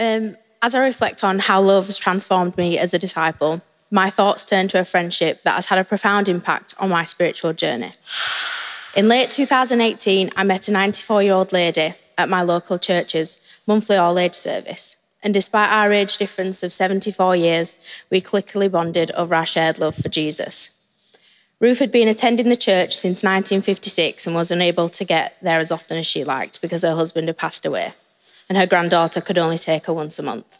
Um, as I reflect on how love has transformed me as a disciple, my thoughts turn to a friendship that has had a profound impact on my spiritual journey. In late 2018, I met a 94 year old lady at my local church's monthly all age service. And despite our age difference of 74 years, we quickly bonded over our shared love for Jesus. Ruth had been attending the church since 1956 and was unable to get there as often as she liked because her husband had passed away, and her granddaughter could only take her once a month.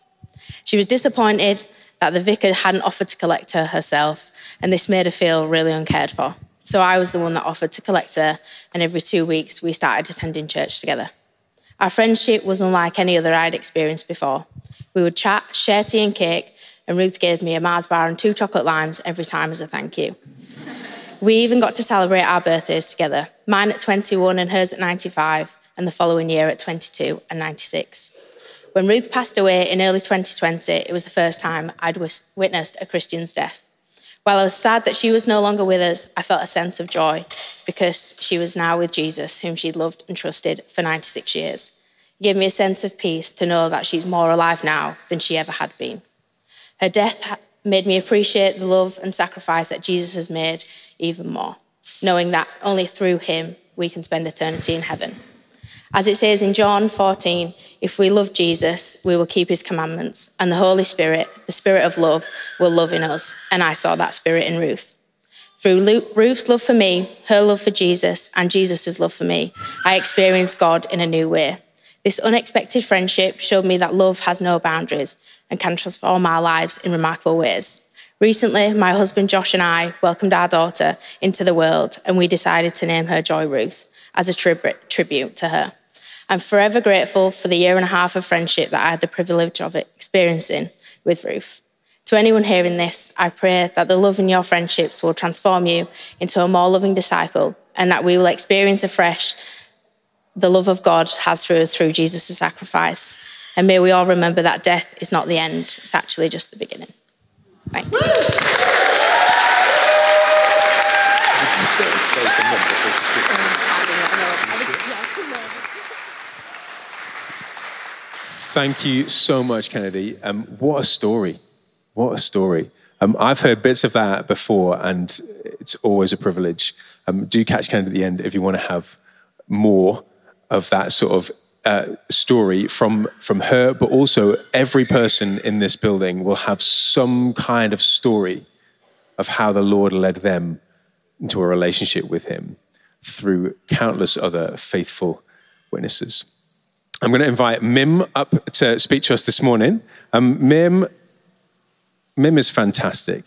She was disappointed that the vicar hadn't offered to collect her herself, and this made her feel really uncared for. So I was the one that offered to collect her, and every two weeks we started attending church together. Our friendship was unlike any other I'd experienced before. We would chat, share tea and cake, and Ruth gave me a Mars bar and two chocolate limes every time as a thank you. We even got to celebrate our birthdays together, mine at 21 and hers at 95, and the following year at 22 and 96. When Ruth passed away in early 2020, it was the first time I'd witnessed a Christian's death. While I was sad that she was no longer with us, I felt a sense of joy because she was now with Jesus, whom she'd loved and trusted for 96 years. It gave me a sense of peace to know that she's more alive now than she ever had been. Her death made me appreciate the love and sacrifice that Jesus has made even more, knowing that only through him we can spend eternity in heaven. As it says in John 14, if we love Jesus, we will keep his commandments, and the Holy Spirit, the Spirit of love, will love in us. And I saw that Spirit in Ruth. Through Ruth's love for me, her love for Jesus, and Jesus' love for me, I experienced God in a new way. This unexpected friendship showed me that love has no boundaries and can transform our lives in remarkable ways. Recently, my husband Josh and I welcomed our daughter into the world, and we decided to name her Joy Ruth as a tribute to her. I'm forever grateful for the year and a half of friendship that I had the privilege of experiencing with Ruth. To anyone hearing this, I pray that the love in your friendships will transform you into a more loving disciple and that we will experience afresh the love of God has through us through Jesus' sacrifice. And may we all remember that death is not the end, it's actually just the beginning. Thank you. Thank you so much, Kennedy. Um, what a story. What a story. Um, I've heard bits of that before, and it's always a privilege. Um, do catch Kennedy at the end if you want to have more of that sort of uh, story from from her, but also every person in this building will have some kind of story of how the Lord led them into a relationship with Him through countless other faithful witnesses. I'm going to invite Mim up to speak to us this morning. Um, Mim, Mim is fantastic.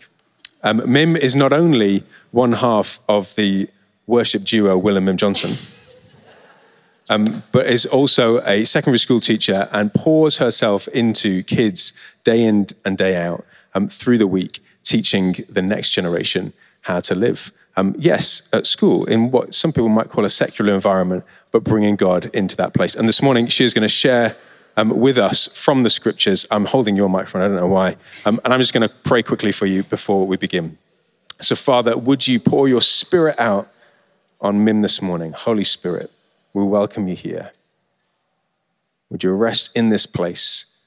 Um, Mim is not only one half of the worship duo Will and Mim Johnson um, but is also a secondary school teacher and pours herself into kids day in and day out um, through the week, teaching the next generation how to live. Um, yes, at school, in what some people might call a secular environment, but bringing God into that place. And this morning, she is going to share um, with us from the scriptures. I'm holding your microphone, I don't know why. Um, and I'm just going to pray quickly for you before we begin. So, Father, would you pour your spirit out on Mim this morning? Holy Spirit, we welcome you here. Would you rest in this place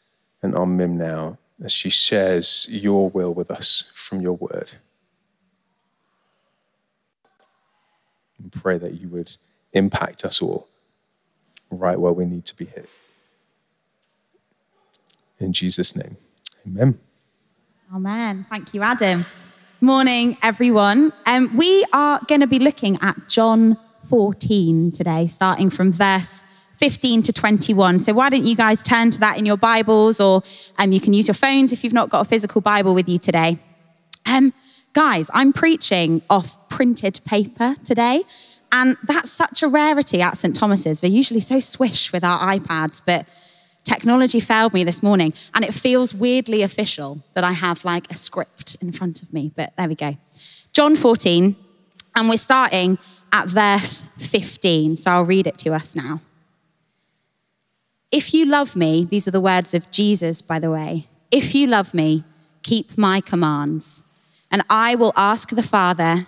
and on Mim now as she shares your will with us from your word? And pray that you would impact us all right where we need to be hit. In Jesus' name, amen. Amen. Thank you, Adam. Morning, everyone. Um, we are going to be looking at John 14 today, starting from verse 15 to 21. So why don't you guys turn to that in your Bibles, or um, you can use your phones if you've not got a physical Bible with you today. Um, guys, I'm preaching off printed paper today. And that's such a rarity at St. Thomas's. We're usually so swish with our iPads, but technology failed me this morning. And it feels weirdly official that I have like a script in front of me. But there we go. John 14, and we're starting at verse 15. So I'll read it to us now. If you love me, these are the words of Jesus, by the way. If you love me, keep my commands, and I will ask the Father,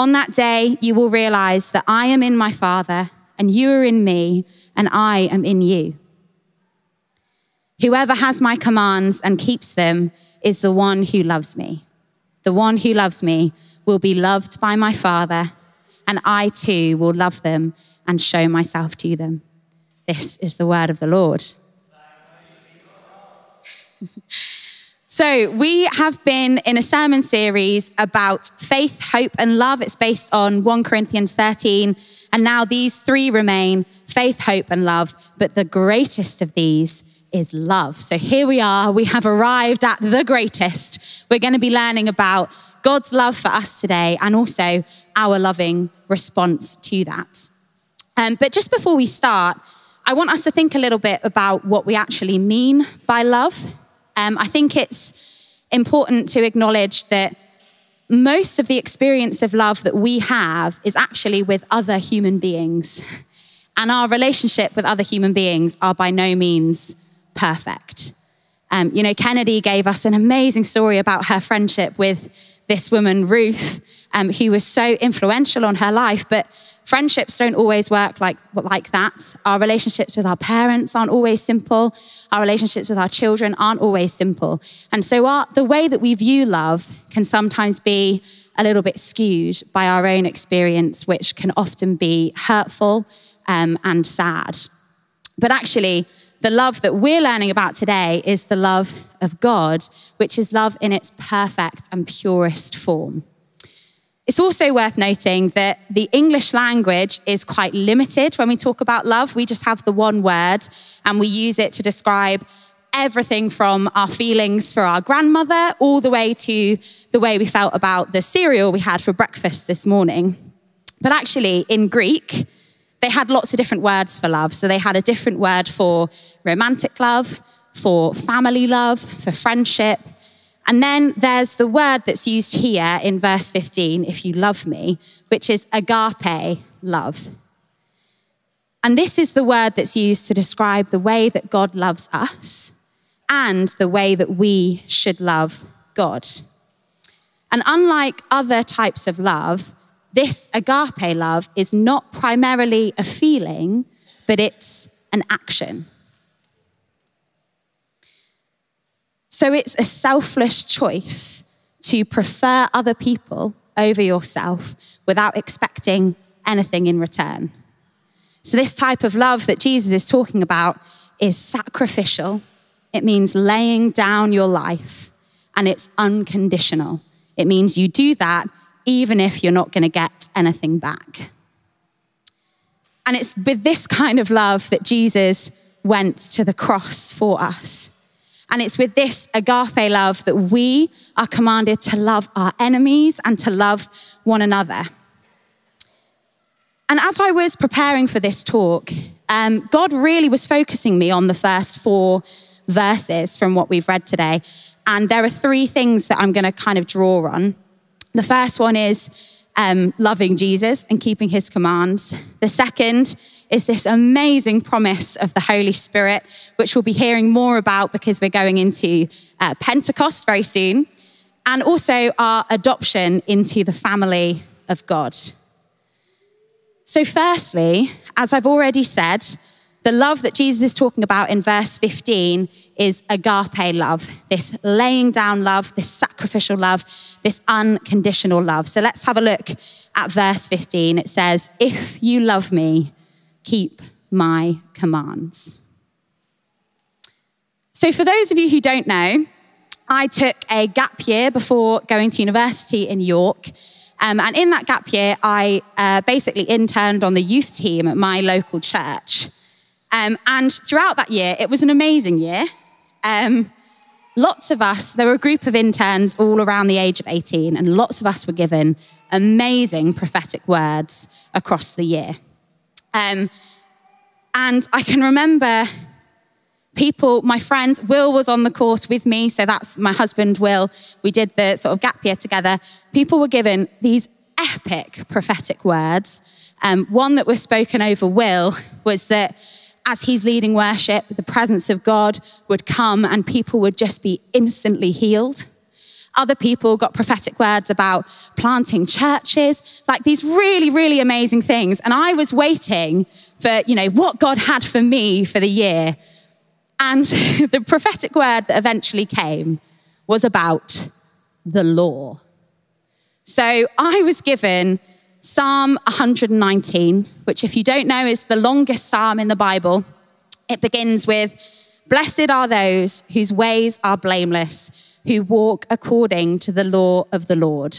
On that day, you will realize that I am in my Father, and you are in me, and I am in you. Whoever has my commands and keeps them is the one who loves me. The one who loves me will be loved by my Father, and I too will love them and show myself to them. This is the word of the Lord. so, we have been in a sermon series about faith, hope, and love. It's based on 1 Corinthians 13. And now these three remain faith, hope, and love. But the greatest of these is love. So here we are. We have arrived at the greatest. We're going to be learning about God's love for us today and also our loving response to that. Um, but just before we start, I want us to think a little bit about what we actually mean by love. Um, I think it's important to acknowledge that most of the experience of love that we have is actually with other human beings. And our relationship with other human beings are by no means perfect. Um, you know, Kennedy gave us an amazing story about her friendship with this woman, Ruth, um, who was so influential on her life. But friendships don't always work like, like that. Our relationships with our parents aren't always simple. Our relationships with our children aren't always simple. And so our, the way that we view love can sometimes be a little bit skewed by our own experience, which can often be hurtful um, and sad. But actually, the love that we're learning about today is the love of God, which is love in its perfect and purest form. It's also worth noting that the English language is quite limited when we talk about love. We just have the one word and we use it to describe everything from our feelings for our grandmother all the way to the way we felt about the cereal we had for breakfast this morning. But actually, in Greek, they had lots of different words for love. So they had a different word for romantic love, for family love, for friendship. And then there's the word that's used here in verse 15, if you love me, which is agape love. And this is the word that's used to describe the way that God loves us and the way that we should love God. And unlike other types of love, this agape love is not primarily a feeling, but it's an action. So it's a selfless choice to prefer other people over yourself without expecting anything in return. So, this type of love that Jesus is talking about is sacrificial. It means laying down your life, and it's unconditional. It means you do that even if you're not going to get anything back. And it's with this kind of love that Jesus went to the cross for us. And it's with this agape love that we are commanded to love our enemies and to love one another. And as I was preparing for this talk, um, God really was focusing me on the first four verses from what we've read today. And there are three things that I'm going to kind of draw on. The first one is um, loving Jesus and keeping his commands. The second is this amazing promise of the Holy Spirit, which we'll be hearing more about because we're going into uh, Pentecost very soon. And also our adoption into the family of God. So, firstly, as I've already said, the love that Jesus is talking about in verse 15 is agape love, this laying down love, this sacrificial love, this unconditional love. So let's have a look at verse 15. It says, If you love me, keep my commands. So, for those of you who don't know, I took a gap year before going to university in York. Um, and in that gap year, I uh, basically interned on the youth team at my local church. Um, and throughout that year, it was an amazing year. Um, lots of us, there were a group of interns all around the age of 18, and lots of us were given amazing prophetic words across the year. Um, and I can remember People, my friends, Will was on the course with me. So that's my husband, Will. We did the sort of gap year together. People were given these epic prophetic words. Um, one that was spoken over Will was that as he's leading worship, the presence of God would come and people would just be instantly healed. Other people got prophetic words about planting churches, like these really, really amazing things. And I was waiting for, you know, what God had for me for the year. And the prophetic word that eventually came was about the law. So I was given Psalm 119, which, if you don't know, is the longest psalm in the Bible. It begins with Blessed are those whose ways are blameless, who walk according to the law of the Lord.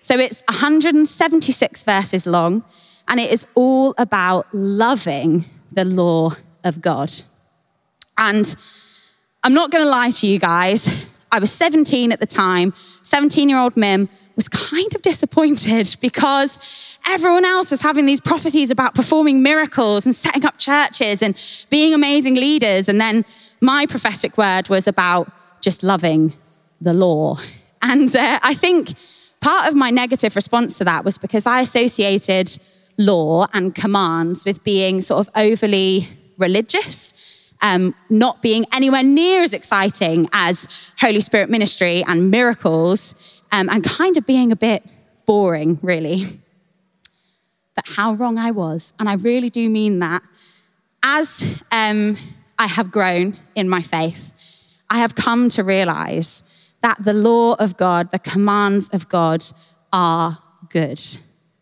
So it's 176 verses long, and it is all about loving the law of God. And I'm not going to lie to you guys, I was 17 at the time, 17 year old Mim was kind of disappointed because everyone else was having these prophecies about performing miracles and setting up churches and being amazing leaders. And then my prophetic word was about just loving the law. And uh, I think part of my negative response to that was because I associated law and commands with being sort of overly religious. Um, not being anywhere near as exciting as Holy Spirit ministry and miracles, um, and kind of being a bit boring, really. But how wrong I was. And I really do mean that. As um, I have grown in my faith, I have come to realize that the law of God, the commands of God are good.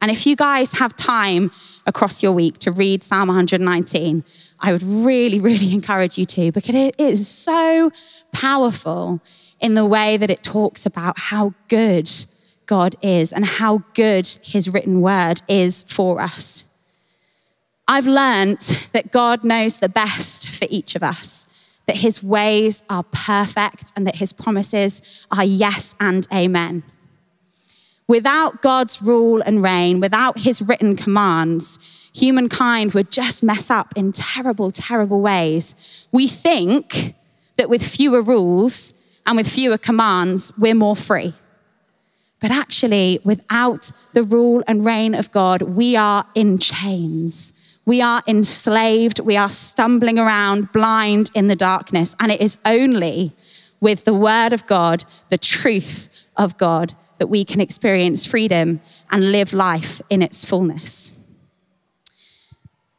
And if you guys have time across your week to read Psalm 119, I would really, really encourage you to because it is so powerful in the way that it talks about how good God is and how good his written word is for us. I've learned that God knows the best for each of us, that his ways are perfect and that his promises are yes and amen. Without God's rule and reign, without his written commands, humankind would just mess up in terrible, terrible ways. We think that with fewer rules, and with fewer commands, we're more free. But actually, without the rule and reign of God, we are in chains. We are enslaved. We are stumbling around blind in the darkness. And it is only with the word of God, the truth of God, that we can experience freedom and live life in its fullness.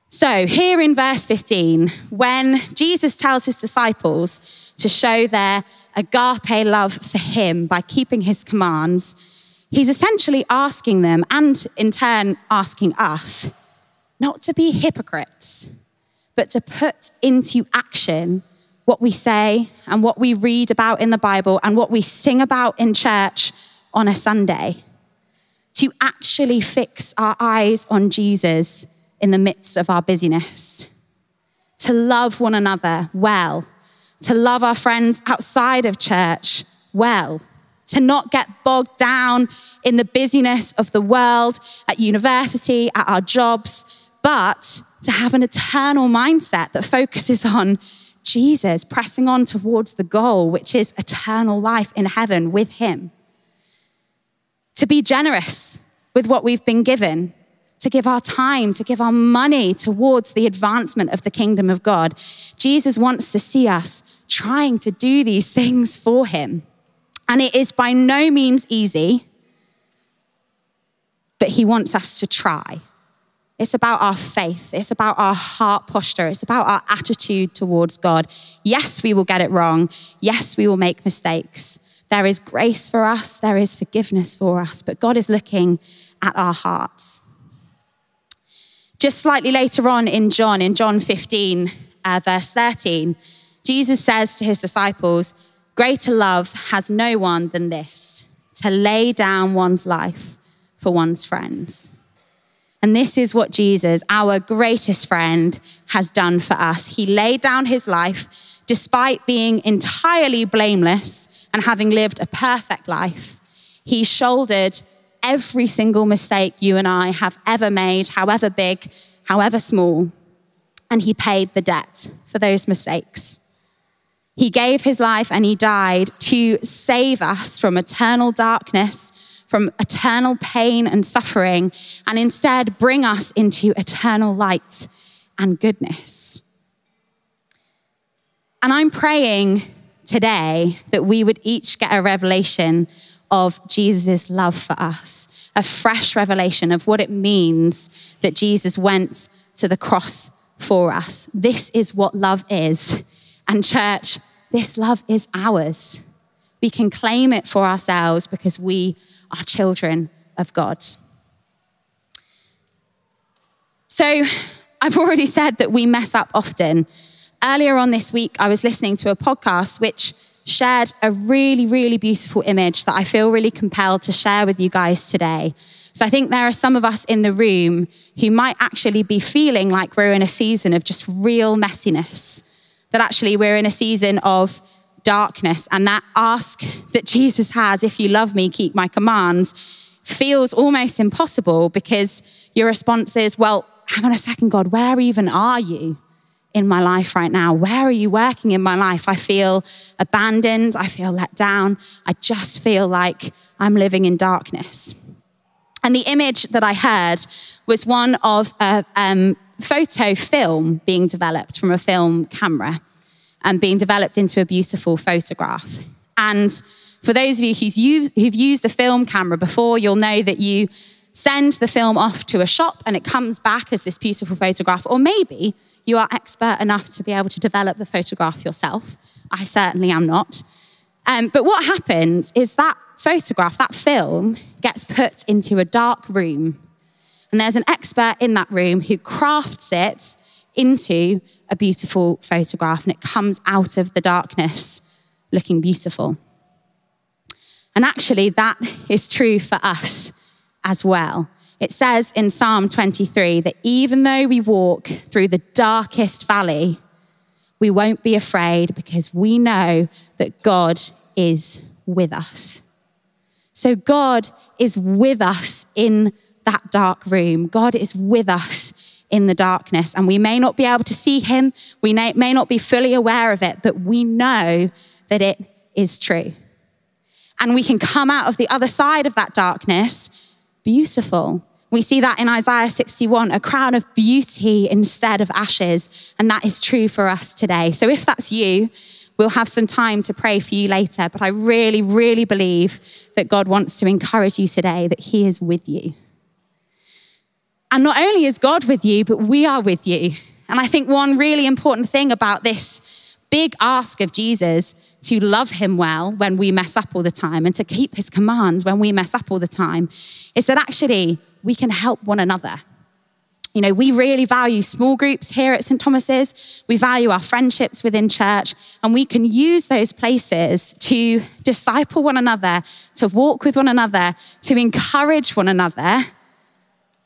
So, here in verse 15, when Jesus tells his disciples to show their agape love for him by keeping his commands, he's essentially asking them, and in turn asking us, not to be hypocrites, but to put into action what we say and what we read about in the Bible and what we sing about in church on a Sunday. To actually fix our eyes on Jesus in the midst of our busyness. To love one another well to love our friends outside of church well, to not get bogged down in the busyness of the world, at university, at our jobs, but to have an eternal mindset that focuses on Jesus, pressing on towards the goal, which is eternal life in heaven with Him. To be generous with what we've been given, to give our time, to give our money towards the advancement of the kingdom of God. Jesus wants to see us trying to do these things for him. And it is by no means easy, but he wants us to try. It's about our faith. It's about our heart posture. It's about our attitude towards God. Yes, we will get it wrong. Yes, we will make mistakes. There is grace for us, there is forgiveness for us, but God is looking at our hearts. Just slightly later on in John, in John 15, uh, verse 13, Jesus says to his disciples, Greater love has no one than this, to lay down one's life for one's friends. And this is what Jesus, our greatest friend, has done for us. He laid down his life despite being entirely blameless and having lived a perfect life. He shouldered every single mistake you and I have ever made, however big, however small. and he paid the debt for those mistakes. He gave his life and he died to save us from eternal darkness, from eternal pain and suffering, and instead bring us into eternal light and goodness. And I'm praying today that we would each get a revelation of Jesus' love for us, a fresh revelation of what it means that Jesus went to the cross for us. This is what love is. And, church, this love is ours. We can claim it for ourselves because we are children of God. So, I've already said that we mess up often. Earlier on this week, I was listening to a podcast which shared a really, really beautiful image that I feel really compelled to share with you guys today. So I think there are some of us in the room who might actually be feeling like we're in a season of just real messiness, that actually we're in a season of darkness, and that ask that Jesus has, if you love me, keep my commands, feels almost impossible because your response is, well, hang on a second, God, where even are you? in my life right now? Where are you working in my life? I feel abandoned. I feel let down. I just feel like I'm living in darkness. And the image that I heard was one of a um, photo film being developed from a film camera and being developed into a beautiful photograph. And for those of you who've used, who've used a film camera before, you'll know that you send the film off to a shop and it comes back as this beautiful photograph. Or maybe you are expert enough to be able to develop the photograph yourself. I certainly am not. Um, but what happens is that photograph, that film, gets put into a dark room. And there's an expert in that room who crafts it into a beautiful photograph and it comes out of the darkness looking beautiful. And actually, that is true for us as well. It says in Psalm 23 that even though we walk through the darkest valley, we won't be afraid because we know that God is with us. So God is with us in that dark room. God is with us in the darkness. And we may not be able to see him, we may, not be fully aware of it, but we know that it is true. And we can come out of the other side of that darkness beautiful. We see that in Isaiah 61, a crown of beauty instead of ashes. And that is true for us today. So if that's you, we'll have some time to pray for you later. But I really, really believe that God wants to encourage you today that He is with you. And not only is God with you, but we are with you. And I think one really important thing about this big ask of Jesus to love him well when we mess up all the time and to keep his commands when we mess up all the time is that actually we can help one another. You know, we really value small groups here at St. Thomas's. We value our friendships within church, and we can use those places to disciple one another, to walk with one another, to encourage one another,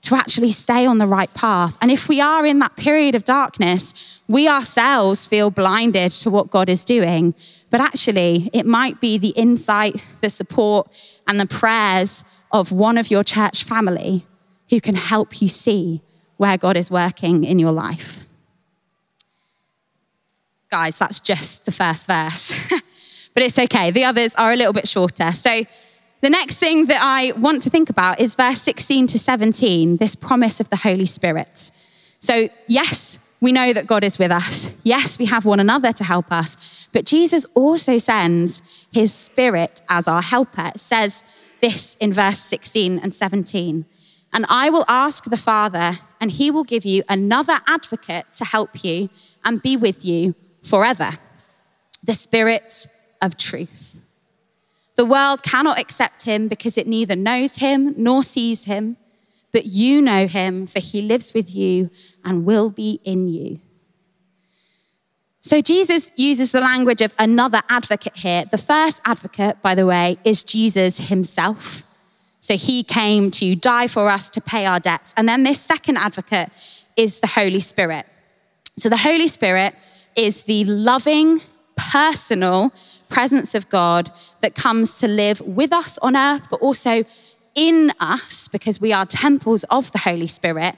to actually stay on the right path. And if we are in that period of darkness, we ourselves feel blinded to what God is doing. But actually, it might be the insight, the support, and the prayers of one of your church family who can help you see where God is working in your life. Guys, that's just the first verse. but it's okay. The others are a little bit shorter. So, the next thing that I want to think about is verse 16 to 17, this promise of the Holy Spirit. So, yes, we know that God is with us. Yes, we have one another to help us. But Jesus also sends his spirit as our helper. It says this in verse 16 and 17. And I will ask the Father, and he will give you another advocate to help you and be with you forever the Spirit of truth. The world cannot accept him because it neither knows him nor sees him, but you know him, for he lives with you and will be in you. So Jesus uses the language of another advocate here. The first advocate, by the way, is Jesus himself. So he came to die for us to pay our debts. And then this second advocate is the Holy Spirit. So the Holy Spirit is the loving, personal presence of God that comes to live with us on earth, but also in us because we are temples of the Holy Spirit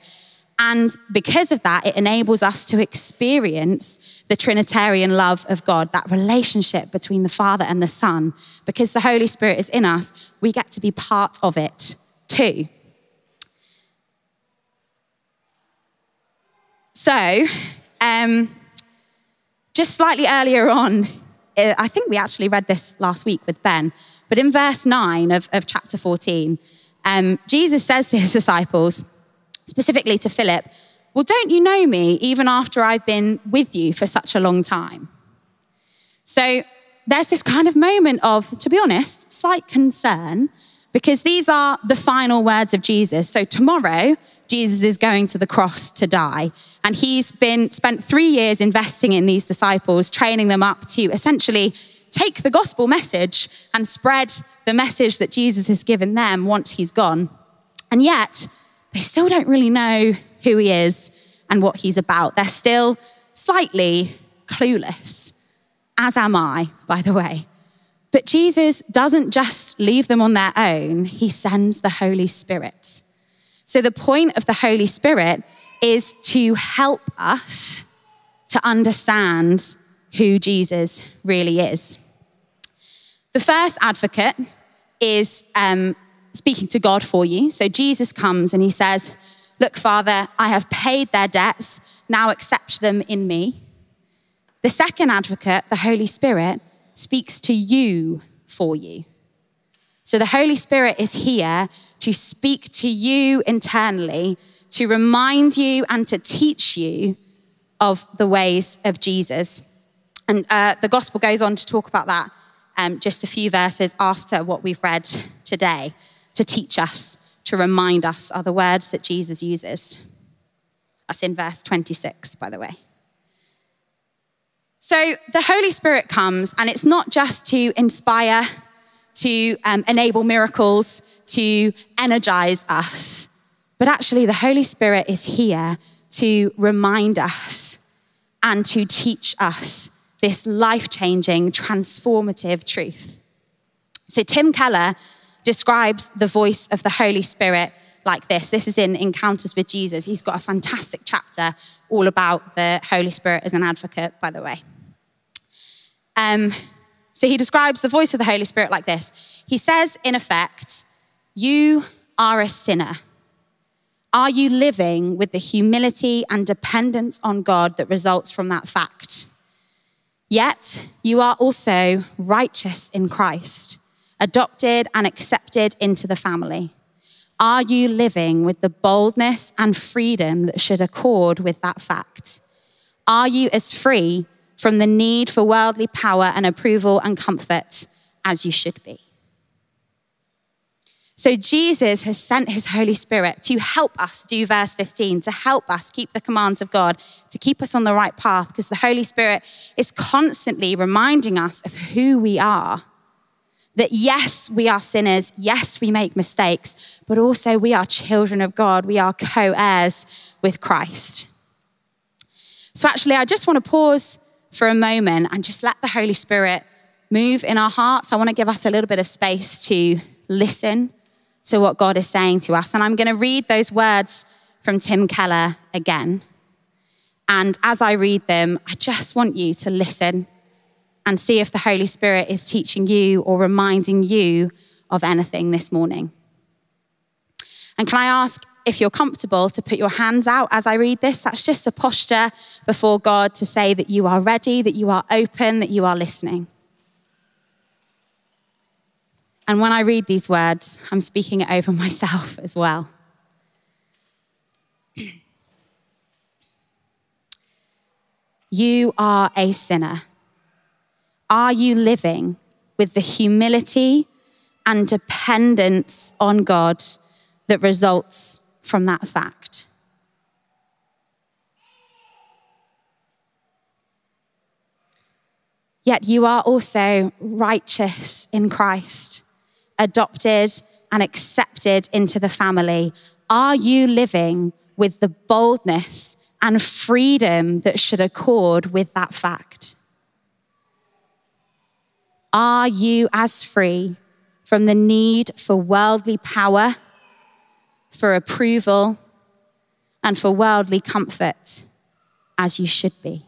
And because of that, it enables us to experience the Trinitarian love of God, that relationship between the Father and the Son. Because the Holy Spirit is in us, we get to be part of it too. So, um, just slightly earlier on, uh, I think we actually read this last week with Ben, but in verse 9 of, of chapter 14, um, Jesus says to his disciples, specifically to Philip, Well, don't you know me even after I've been with you for such a long time? So there's this kind of moment of, to be honest, slight concern because these are the final words of Jesus. So tomorrow, Jesus is going to the cross to die. And he's been spent three years investing in these disciples, training them up to essentially take the gospel message and spread the message that Jesus has given them once he's gone. And yet, they still don't really know who he is and what he's about. They're still slightly clueless, as am I, by the way. But Jesus doesn't just leave them on their own, he sends the Holy Spirit. So, the point of the Holy Spirit is to help us to understand who Jesus really is. The first advocate is um, speaking to God for you. So Jesus comes and he says, Look, Father, I have paid their debts. Now accept them in me. The second advocate, the Holy Spirit, speaks to you for you. So the Holy Spirit is here to speak to you internally, to remind you and to teach you of the ways of Jesus. And uh, the gospel goes on to talk about that um, just a few verses after what we've read today to teach us, to remind us, are the words that Jesus uses. That's in verse 26, by the way. So the Holy Spirit comes, and it's not just to inspire, to um, enable miracles, to energize us, but actually, the Holy Spirit is here to remind us and to teach us this life changing, transformative truth. So, Tim Keller describes the voice of the Holy Spirit like this. This is in Encounters with Jesus. He's got a fantastic chapter all about the Holy Spirit as an advocate, by the way. Um, so he describes the voice of the Holy Spirit like this He says, in effect, You are a sinner. Are you living with the humility and dependence on God that results from that fact? Yet you are also righteous in Christ adopted and accepted into the family? Are you living with the boldness and freedom that should accord with that fact? Are you as free from the need for worldly power and approval and comfort as you should be? So, Jesus has sent his Holy Spirit to help us do verse 15, to help us keep the commands of God, to keep us on the right path, because the Holy Spirit is constantly reminding us of who we are that yes, we are sinners. Yes, we make mistakes, but also we are children of God. We are co heirs with Christ. So, actually, I just want to pause for a moment and just let the Holy Spirit move in our hearts. I want to give us a little bit of space to listen to what God is saying to us. And I'm going to read those words from Tim Keller again. And as I read them, I just want you to listen and see if the Holy Spirit is teaching you or reminding you of anything this morning. And can I ask if you're comfortable to put your hands out as I read this? That's just a posture before God to say that you are ready, that you are open, that you are listening. And when I read these words, I'm speaking it over myself as well. You are a sinner are you living with the humility and dependence on God that results from that fact? Yet you are also righteous in Christ, adopted and accepted into the family. Are you living with the boldness and freedom that should accord with that fact? Are you as free from the need for worldly power, for approval, and for worldly comfort as you should be.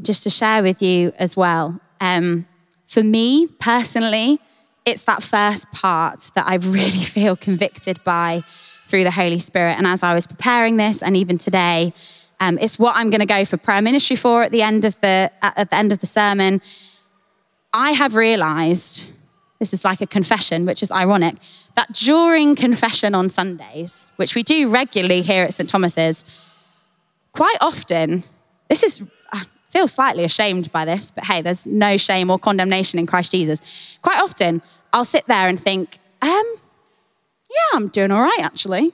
just to share with you as well. Um, for me personally, it's that first part that I really feel convicted by through the Holy Spirit. And as I was preparing this, and even today, um, it's what I'm going to go for prayer ministry for at the end of the at the end of the sermon. I have realised this is like a confession, which is ironic, that during confession on Sundays, which we do regularly here at St Thomas's, quite often, this is feel slightly ashamed by this, but hey, there's no shame or condemnation in Christ Jesus. Quite often, I'll sit there and think, um, yeah, I'm doing all right, actually.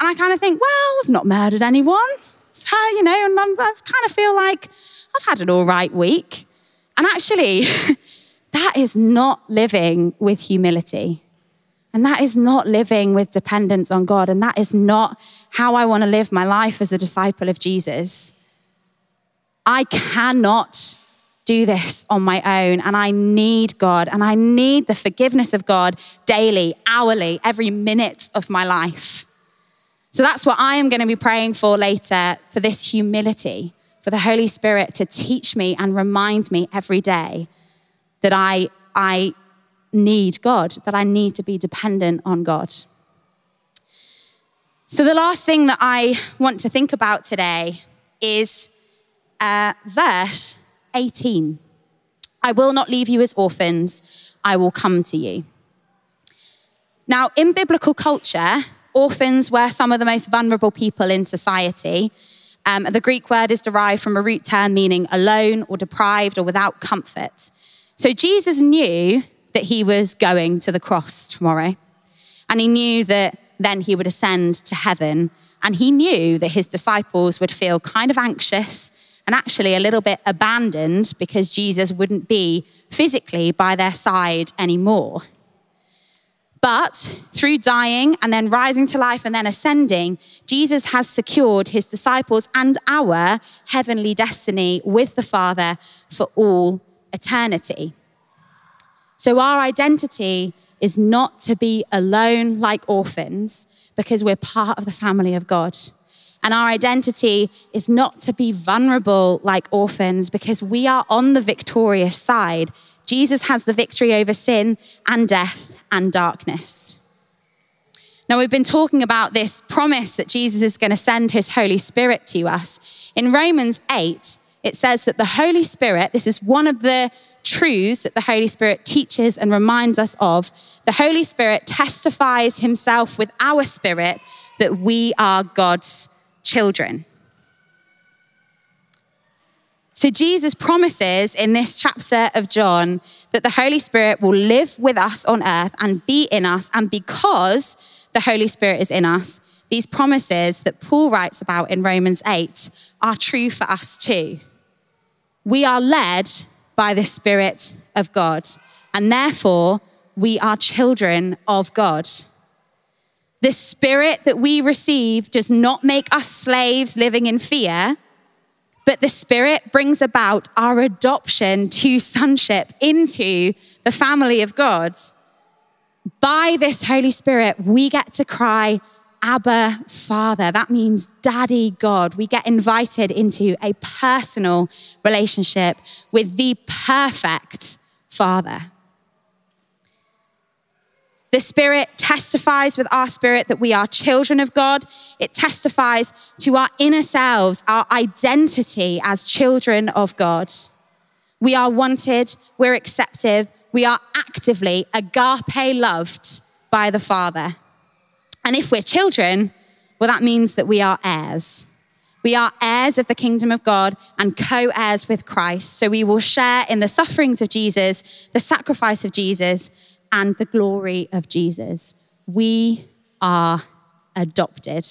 And I kind of think, well, I've not murdered anyone. So, you know, and I'm, I kind of feel like I've had an all right week. And actually, that is not living with humility. And that is not living with dependence on God. And that is not how I want to live my life as a disciple of Jesus. I cannot do this on my own. And I need God and I need the forgiveness of God daily, hourly, every minute of my life. So that's what I am going to be praying for later for this humility, for the Holy Spirit to teach me and remind me every day that I, I need God, that I need to be dependent on God. So the last thing that I want to think about today is uh, verse 18. I will not leave you as orphans, I will come to you. Now, in biblical culture, orphans were some of the most vulnerable people in society. Um, the Greek word is derived from a root term meaning alone or deprived or without comfort. So Jesus knew that he was going to the cross tomorrow. And he knew that then he would ascend to heaven. And he knew that his disciples would feel kind of anxious and actually a little bit abandoned because Jesus wouldn't be physically by their side anymore. But through dying and then rising to life and then ascending, Jesus has secured his disciples and our heavenly destiny with the Father for all eternity. So our identity is not to be alone like orphans because we're part of the family of God. And our identity is not to be vulnerable like orphans because we are on the victorious side. Jesus has the victory over sin and death and darkness. Now, we've been talking about this promise that Jesus is going to send his Holy Spirit to us. In Romans 8, it says that the Holy Spirit, this is one of the truths that the Holy Spirit teaches and reminds us of. The Holy Spirit testifies himself with our spirit that we are God's children. So Jesus promises in this chapter of John that the Holy Spirit will live with us on earth and be in us. And because the Holy Spirit is in us, these promises that Paul writes about in Romans 8 are true for us too. We are led by the Spirit of God, and therefore we are children of God. The spirit that we receive does not make us slaves living in fear, but the spirit brings about our adoption to sonship into the family of God. By this Holy Spirit, we get to cry, Abba, Father. That means Daddy God. We get invited into a personal relationship with the perfect Father. The Spirit testifies with our spirit that we are children of God. It testifies to our inner selves, our identity as children of God. We are wanted, we're accepted, we are actively agape loved by the Father. And if we're children, well, that means that we are heirs. We are heirs of the kingdom of God and co heirs with Christ. So we will share in the sufferings of Jesus, the sacrifice of Jesus, and the glory of Jesus. We are adopted.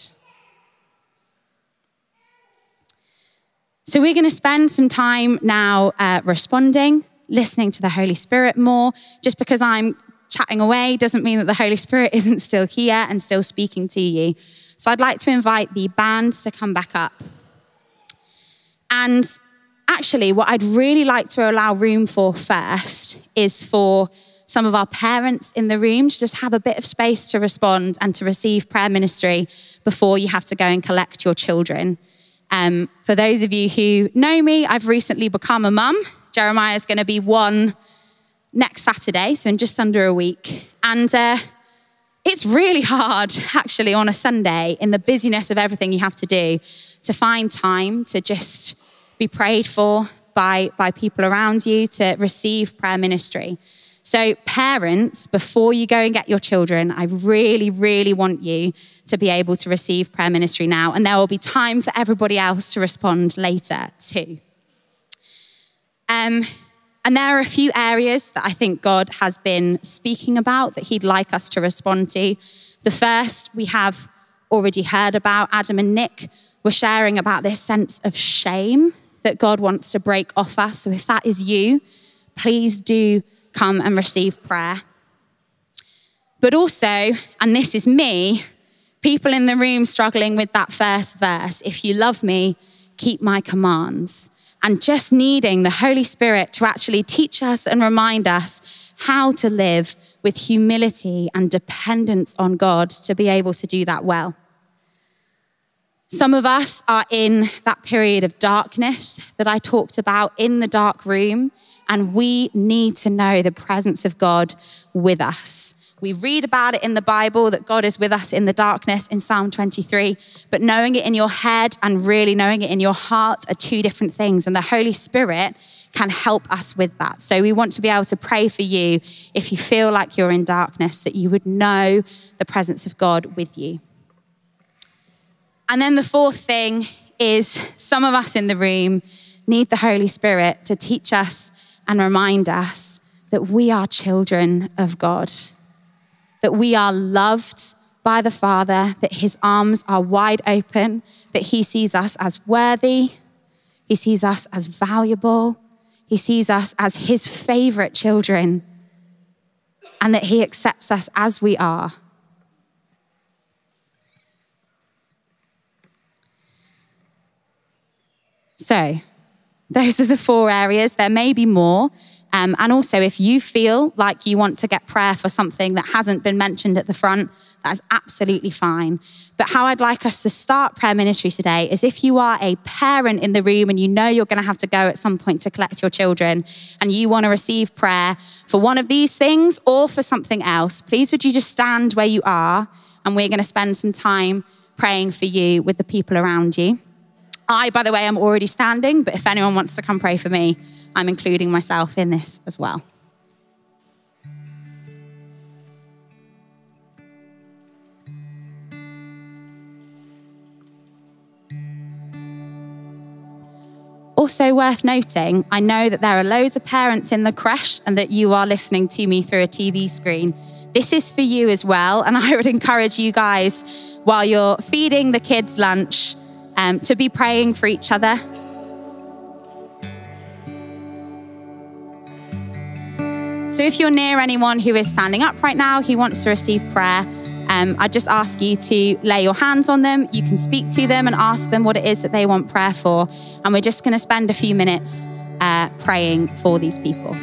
So, we're going to spend some time now uh, responding, listening to the Holy Spirit more, just because I'm chatting away doesn't mean that the Holy Spirit isn't still here and still speaking to you. So I'd like to invite the band to come back up. And actually, what I'd really like to allow room for first is for some of our parents in the room to just have a bit of space to respond and to receive prayer ministry before you have to go and collect your children. Um, for those of you who know me, I've recently become a mum. Jeremiah is going to be one next Saturday, so in just under a week. And uh, it's really hard, actually, on a Sunday, in the busyness of everything you have to do, to find time to just be prayed for by, by people around you, to receive prayer ministry. So, parents, before you go and get your children, I really, really want you to be able to receive prayer ministry now. And there will be time for everybody else to respond later, too. Um, and there are a few areas that I think God has been speaking about that He'd like us to respond to. The first we have already heard about. Adam and Nick were sharing about this sense of shame that God wants to break off us. So if that is you, please do come and receive prayer. But also, and this is me, people in the room struggling with that first verse if you love me, keep my commands. And just needing the Holy Spirit to actually teach us and remind us how to live with humility and dependence on God to be able to do that well. Some of us are in that period of darkness that I talked about in the dark room, and we need to know the presence of God with us. We read about it in the Bible that God is with us in the darkness in Psalm 23, but knowing it in your head and really knowing it in your heart are two different things. And the Holy Spirit can help us with that. So we want to be able to pray for you if you feel like you're in darkness, that you would know the presence of God with you. And then the fourth thing is some of us in the room need the Holy Spirit to teach us and remind us that we are children of God, that we are loved by the Father, that his arms are wide open, that he sees us as worthy, he sees us as valuable, he sees us as his favorite children, and that he accepts us as we are. So, those are the four areas. There may be more. Um, and also, if you feel like you want to get prayer for something that hasn't been mentioned at the front, that's absolutely fine. But how I'd like us to start prayer ministry today is if you are a parent in the room and you know you're going to have to go at some point to collect your children and you want to receive prayer for one of these things or for something else, please would you just stand where you are and we're going to spend some time praying for you with the people around you. I, by the way, am already standing, but if anyone wants to come pray for me, I'm including myself in this as well. Also, worth noting, I know that there are loads of parents in the creche and that you are listening to me through a TV screen. This is for you as well. And I would encourage you guys, while you're feeding the kids lunch, um, to be praying for each other. So if you're near anyone who is standing up right now who wants to receive prayer, um, I just ask you to lay your hands on them. You can speak to them and ask them what it is that they want prayer for. And we're just going to spend a few minutes uh, praying for these people.